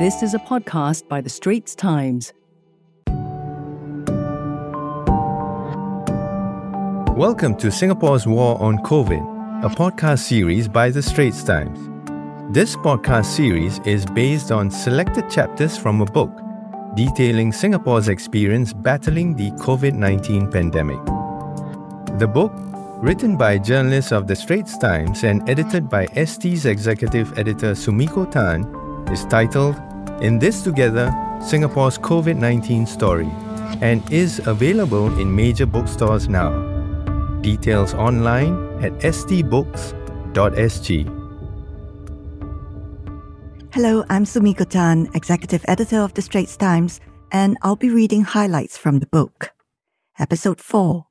This is a podcast by The Straits Times. Welcome to Singapore's War on COVID, a podcast series by The Straits Times. This podcast series is based on selected chapters from a book detailing Singapore's experience battling the COVID 19 pandemic. The book, written by journalists of The Straits Times and edited by ST's executive editor Sumiko Tan, is titled In This Together Singapore's COVID 19 Story and is available in major bookstores now. Details online at stbooks.sg. Hello, I'm Sumiko Tan, executive editor of The Straits Times, and I'll be reading highlights from the book. Episode 4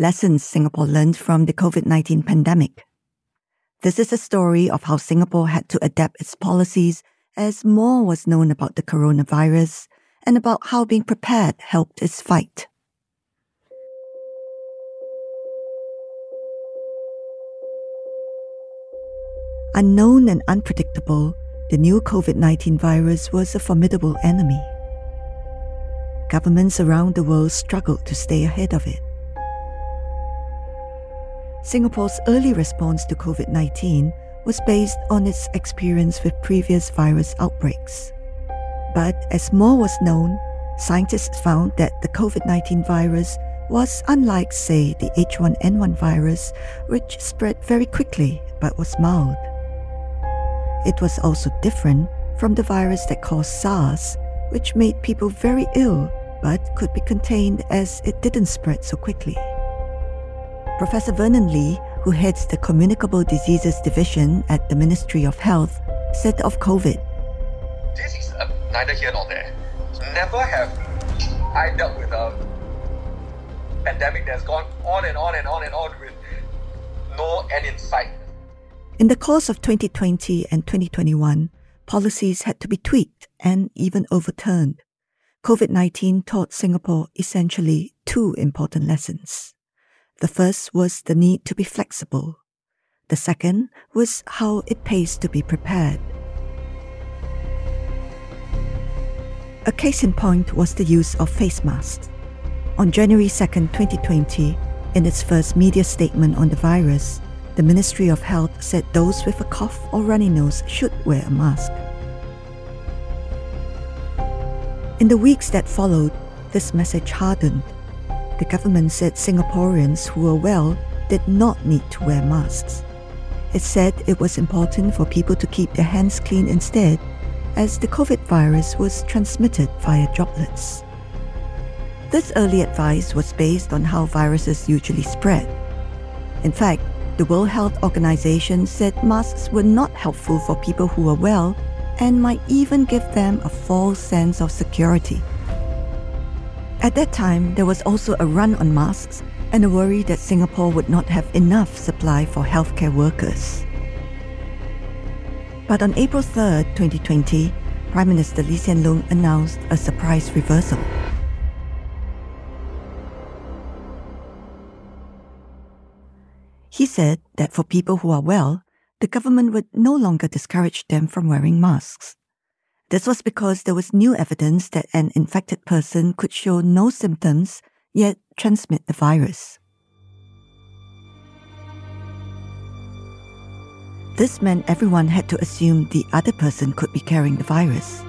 Lessons Singapore Learned from the COVID 19 Pandemic. This is a story of how Singapore had to adapt its policies as more was known about the coronavirus and about how being prepared helped its fight. Unknown and unpredictable, the new COVID 19 virus was a formidable enemy. Governments around the world struggled to stay ahead of it. Singapore's early response to COVID 19 was based on its experience with previous virus outbreaks. But as more was known, scientists found that the COVID 19 virus was unlike, say, the H1N1 virus, which spread very quickly but was mild. It was also different from the virus that caused SARS, which made people very ill but could be contained as it didn't spread so quickly. Professor Vernon Lee who heads the Communicable Diseases Division at the Ministry of Health, said of COVID. This is uh, neither here nor there. Never have I dealt with a pandemic that's gone on and on and on and on with no end in sight. In the course of 2020 and 2021, policies had to be tweaked and even overturned. COVID 19 taught Singapore essentially two important lessons. The first was the need to be flexible. The second was how it pays to be prepared. A case in point was the use of face masks. On January 2, 2020, in its first media statement on the virus, the Ministry of Health said those with a cough or runny nose should wear a mask. In the weeks that followed, this message hardened the government said Singaporeans who were well did not need to wear masks. It said it was important for people to keep their hands clean instead, as the COVID virus was transmitted via droplets. This early advice was based on how viruses usually spread. In fact, the World Health Organization said masks were not helpful for people who were well and might even give them a false sense of security. At that time, there was also a run on masks and a worry that Singapore would not have enough supply for healthcare workers. But on April 3, 2020, Prime Minister Lee Hsien Loong announced a surprise reversal. He said that for people who are well, the government would no longer discourage them from wearing masks. This was because there was new evidence that an infected person could show no symptoms yet transmit the virus. This meant everyone had to assume the other person could be carrying the virus.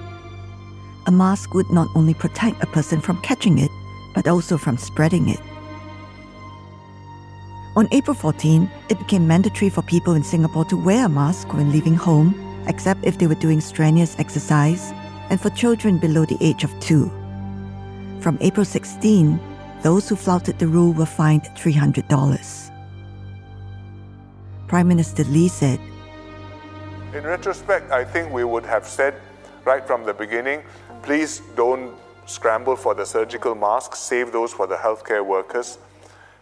A mask would not only protect a person from catching it, but also from spreading it. On April 14, it became mandatory for people in Singapore to wear a mask when leaving home except if they were doing strenuous exercise, and for children below the age of two. From April 16, those who flouted the rule were fined $300. Prime Minister Lee said, In retrospect, I think we would have said right from the beginning please don't scramble for the surgical masks, save those for the healthcare workers.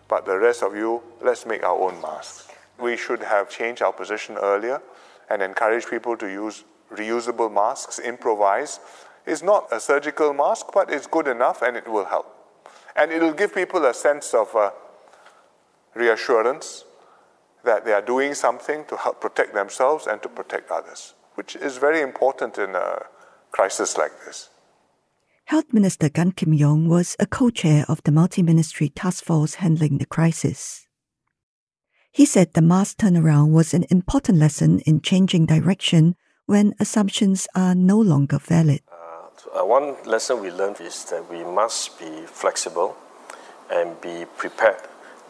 But the rest of you, let's make our own masks. We should have changed our position earlier and encourage people to use reusable masks, improvise, is not a surgical mask, but it's good enough and it will help. And it'll give people a sense of uh, reassurance that they are doing something to help protect themselves and to protect others, which is very important in a crisis like this. Health Minister Gan Kim Yong was a co chair of the multi ministry task force handling the crisis. He said the mass turnaround was an important lesson in changing direction when assumptions are no longer valid. Uh, one lesson we learned is that we must be flexible and be prepared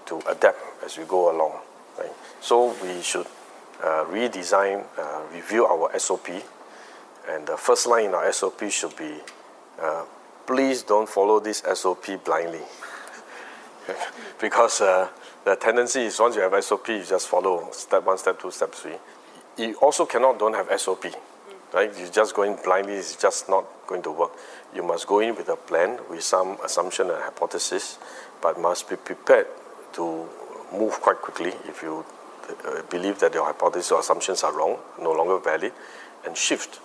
to adapt as we go along. Right? So we should uh, redesign, uh, review our SOP, and the first line in our SOP should be uh, please don't follow this SOP blindly. because uh, the tendency is once you have SOP, you just follow step one, step two, step three. You also cannot don't have SOP, right? You just going blindly is just not going to work. You must go in with a plan, with some assumption and hypothesis, but must be prepared to move quite quickly if you uh, believe that your hypothesis or assumptions are wrong, no longer valid, and shift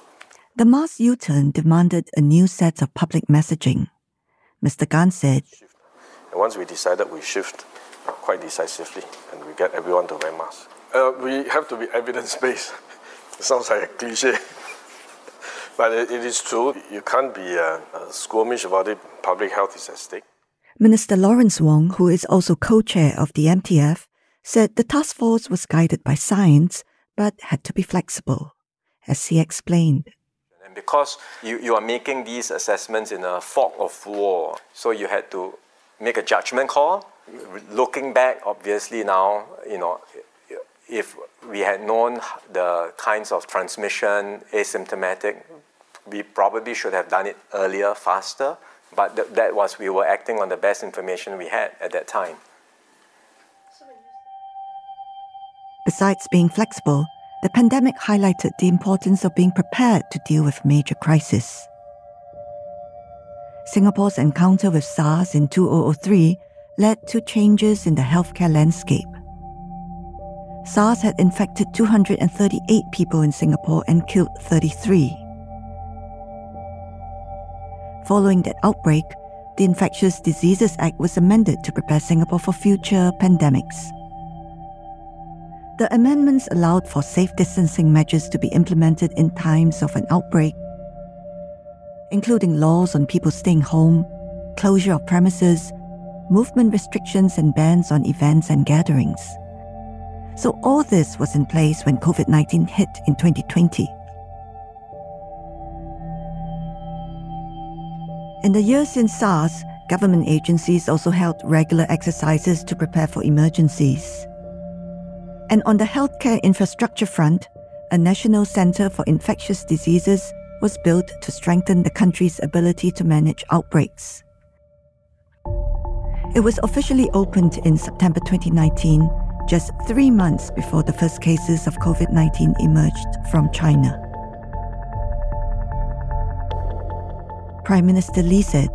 the mass U turn demanded a new set of public messaging. Mr. Gan said, and Once we decided, we shift quite decisively and we get everyone to wear masks. Uh, we have to be evidence based. it sounds like a cliche. but it, it is true. You can't be uh, uh, squirmish about it. Public health is at stake. Minister Lawrence Wong, who is also co chair of the MTF, said the task force was guided by science but had to be flexible. As he explained, And because you, you are making these assessments in a fog of war, so you had to make a judgment call. Looking back, obviously now, you know, if we had known the kinds of transmission, asymptomatic, we probably should have done it earlier, faster. But th- that was, we were acting on the best information we had at that time. Besides being flexible, the pandemic highlighted the importance of being prepared to deal with major crises. Singapore's encounter with SARS in 2003 led to changes in the healthcare landscape. SARS had infected 238 people in Singapore and killed 33. Following that outbreak, the Infectious Diseases Act was amended to prepare Singapore for future pandemics. The amendments allowed for safe distancing measures to be implemented in times of an outbreak, including laws on people staying home, closure of premises, movement restrictions, and bans on events and gatherings. So, all this was in place when COVID 19 hit in 2020. In the years since SARS, government agencies also held regular exercises to prepare for emergencies. And on the healthcare infrastructure front, a National Center for Infectious Diseases was built to strengthen the country's ability to manage outbreaks. It was officially opened in September 2019, just three months before the first cases of COVID 19 emerged from China. Prime Minister Lee said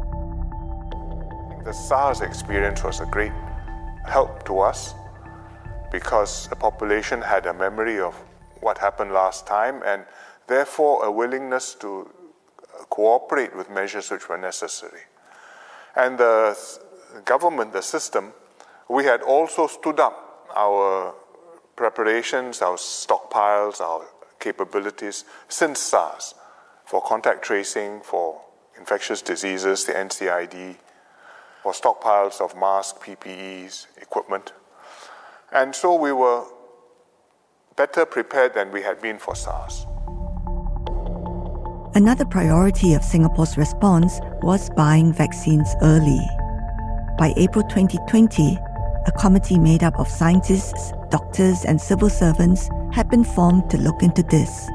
The SARS experience was a great help to us because the population had a memory of what happened last time and therefore a willingness to cooperate with measures which were necessary. And the government, the system, we had also stood up our preparations, our stockpiles, our capabilities since SARS for contact tracing, for infectious diseases, the NCID, for stockpiles of masks, PPEs, equipment. And so we were better prepared than we had been for SARS. Another priority of Singapore's response was buying vaccines early. By April 2020, a committee made up of scientists, doctors, and civil servants had been formed to look into this.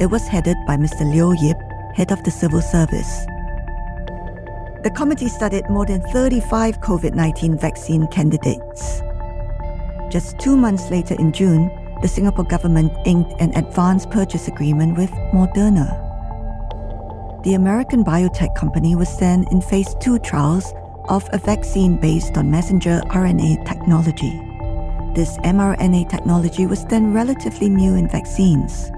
It was headed by Mr. Leo Yip, head of the civil service. The committee studied more than 35 COVID 19 vaccine candidates. Just two months later in June, the Singapore government inked an advance purchase agreement with Moderna. The American biotech company was then in phase two trials of a vaccine based on messenger RNA technology. This mRNA technology was then relatively new in vaccines.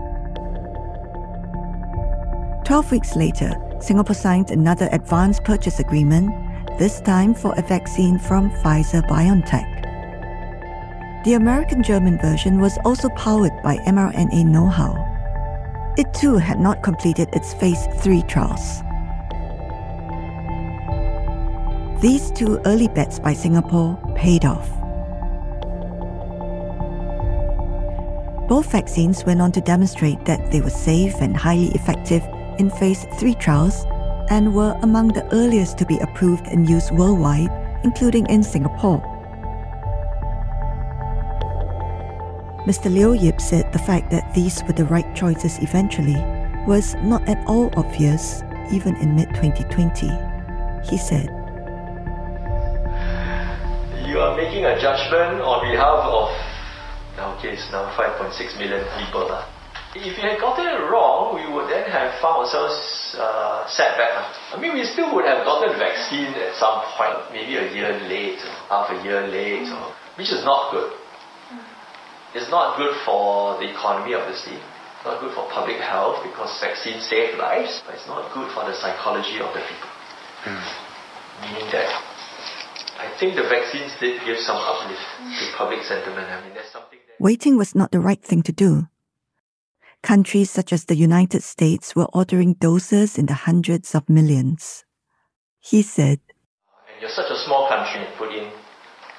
Twelve weeks later, Singapore signed another advance purchase agreement, this time for a vaccine from Pfizer BioNTech. The American German version was also powered by mRNA know how. it too had not completed its phase 3 trials. These two early bets by Singapore paid off. Both vaccines went on to demonstrate that they were safe and highly effective in phase 3 trials and were among the earliest to be approved and used worldwide, including in Singapore. Mr. Leo Yip said the fact that these were the right choices eventually was not at all obvious, even in mid 2020. He said, You making a judgment on behalf of our case now 5.6 million people. If you had gotten it wrong, we would then have found ourselves uh, setback. I mean, we still would have gotten the vaccine at some point, maybe a year late, half a year late, or, which is not good. It's not good for the economy, obviously. It's not good for public health because vaccines save lives, but it's not good for the psychology of the people. Mm. Meaning that I think the vaccines did give some uplift to public sentiment. I mean, that's something waiting was not the right thing to do. Countries such as the United States were ordering doses in the hundreds of millions. He said, and You're such a small country, you put in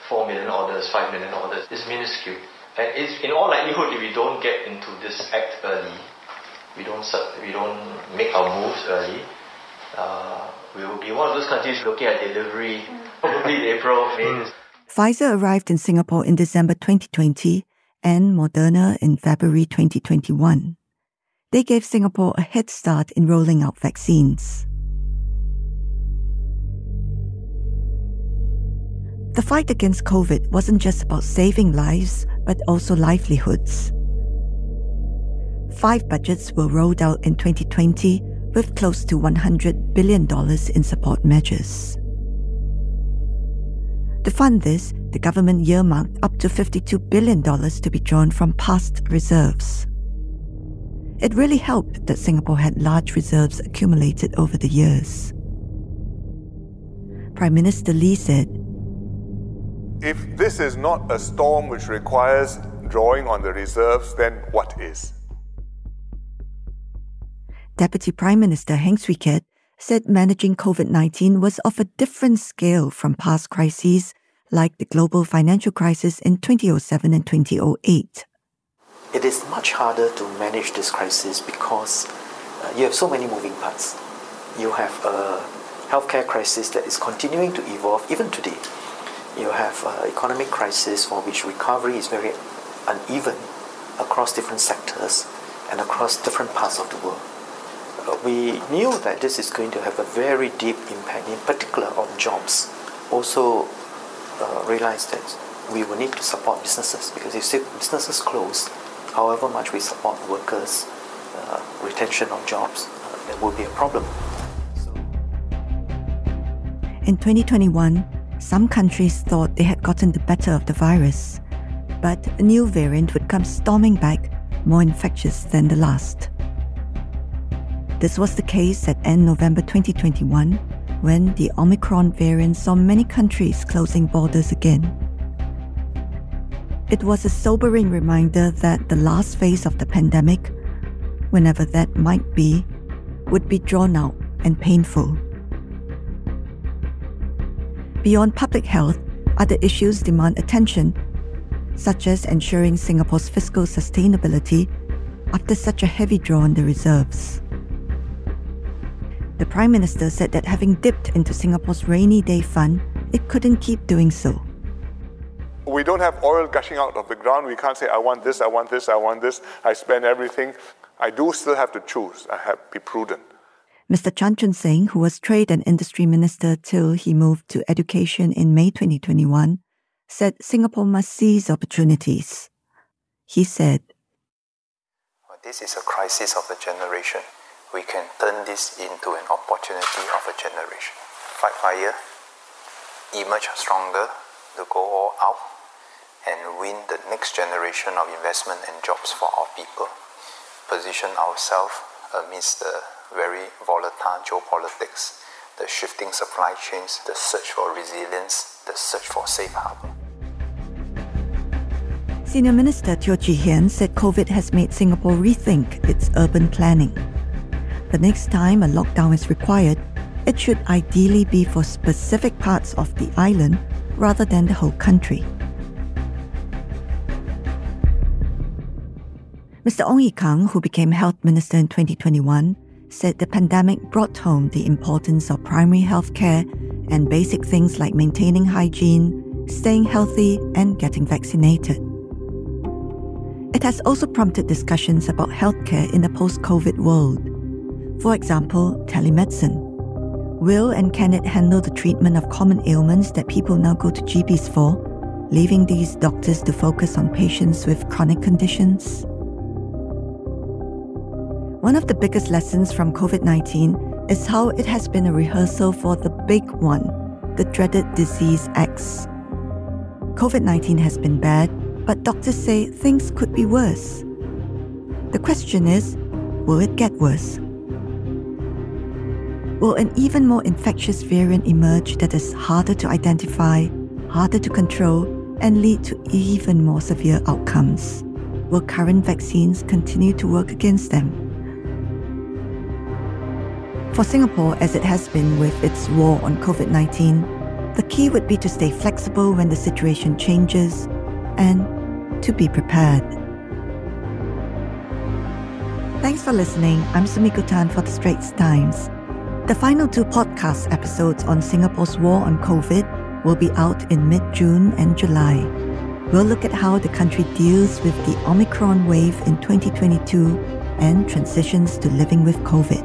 4 million orders, 5 million orders, it's minuscule. And it's, in all likelihood, if we don't get into this act early, we don't, we don't make our moves early, uh, we will be one of those countries looking at delivery mm. probably in April, May. Mm. Pfizer arrived in Singapore in December 2020 and Moderna in February 2021. They gave Singapore a head start in rolling out vaccines. The fight against COVID wasn't just about saving lives, but also livelihoods. Five budgets were rolled out in 2020 with close to $100 billion in support measures. To fund this, the government earmarked up to $52 billion to be drawn from past reserves. It really helped that Singapore had large reserves accumulated over the years. Prime Minister Lee said, If this is not a storm which requires drawing on the reserves, then what is? Deputy Prime Minister Heng Swee Keat said managing COVID 19 was of a different scale from past crises like the global financial crisis in 2007 and 2008. It is much harder to manage this crisis because uh, you have so many moving parts. You have a healthcare crisis that is continuing to evolve even today. You have an economic crisis for which recovery is very uneven across different sectors and across different parts of the world we knew that this is going to have a very deep impact, in particular on jobs. Also, uh, realized that we will need to support businesses because if businesses close, however much we support workers, uh, retention of jobs, uh, there will be a problem. So In 2021, some countries thought they had gotten the better of the virus, but a new variant would come storming back, more infectious than the last. This was the case at end November 2021 when the Omicron variant saw many countries closing borders again. It was a sobering reminder that the last phase of the pandemic, whenever that might be, would be drawn out and painful. Beyond public health, other issues demand attention, such as ensuring Singapore's fiscal sustainability after such a heavy draw on the reserves. The Prime Minister said that having dipped into Singapore's rainy day fund, it couldn't keep doing so. We don't have oil gushing out of the ground. We can't say, I want this, I want this, I want this, I spend everything. I do still have to choose. I have to be prudent. Mr. Chan Chun Sing, who was Trade and Industry Minister till he moved to Education in May 2021, said Singapore must seize opportunities. He said, This is a crisis of a generation we can turn this into an opportunity of a generation. Fight fire, emerge stronger to go all out, and win the next generation of investment and jobs for our people. Position ourselves amidst the very volatile geopolitics, the shifting supply chains, the search for resilience, the search for safe harbor. Senior Minister Teo Chee Hean said COVID has made Singapore rethink its urban planning. The next time a lockdown is required, it should ideally be for specific parts of the island rather than the whole country. Mr. Ong Ye Kung, who became Health Minister in 2021, said the pandemic brought home the importance of primary health care and basic things like maintaining hygiene, staying healthy, and getting vaccinated. It has also prompted discussions about healthcare in the post COVID world. For example, telemedicine. Will and can it handle the treatment of common ailments that people now go to GPs for, leaving these doctors to focus on patients with chronic conditions? One of the biggest lessons from COVID 19 is how it has been a rehearsal for the big one, the dreaded disease X. COVID 19 has been bad, but doctors say things could be worse. The question is will it get worse? Will an even more infectious variant emerge that is harder to identify, harder to control, and lead to even more severe outcomes? Will current vaccines continue to work against them? For Singapore, as it has been with its war on COVID 19, the key would be to stay flexible when the situation changes and to be prepared. Thanks for listening. I'm Sumiko Tan for The Straits Times. The final two podcast episodes on Singapore's war on COVID will be out in mid June and July. We'll look at how the country deals with the Omicron wave in 2022 and transitions to living with COVID.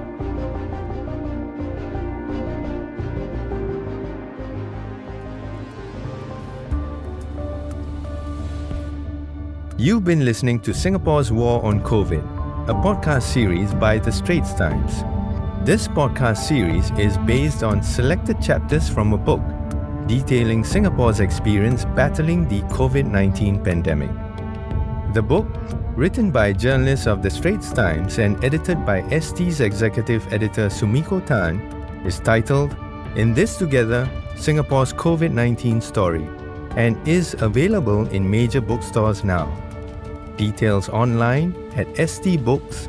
You've been listening to Singapore's War on COVID, a podcast series by The Straits Times. This podcast series is based on selected chapters from a book detailing Singapore's experience battling the COVID 19 pandemic. The book, written by journalists of The Straits Times and edited by ST's executive editor Sumiko Tan, is titled In This Together Singapore's COVID 19 Story and is available in major bookstores now. Details online at stbooks.sg.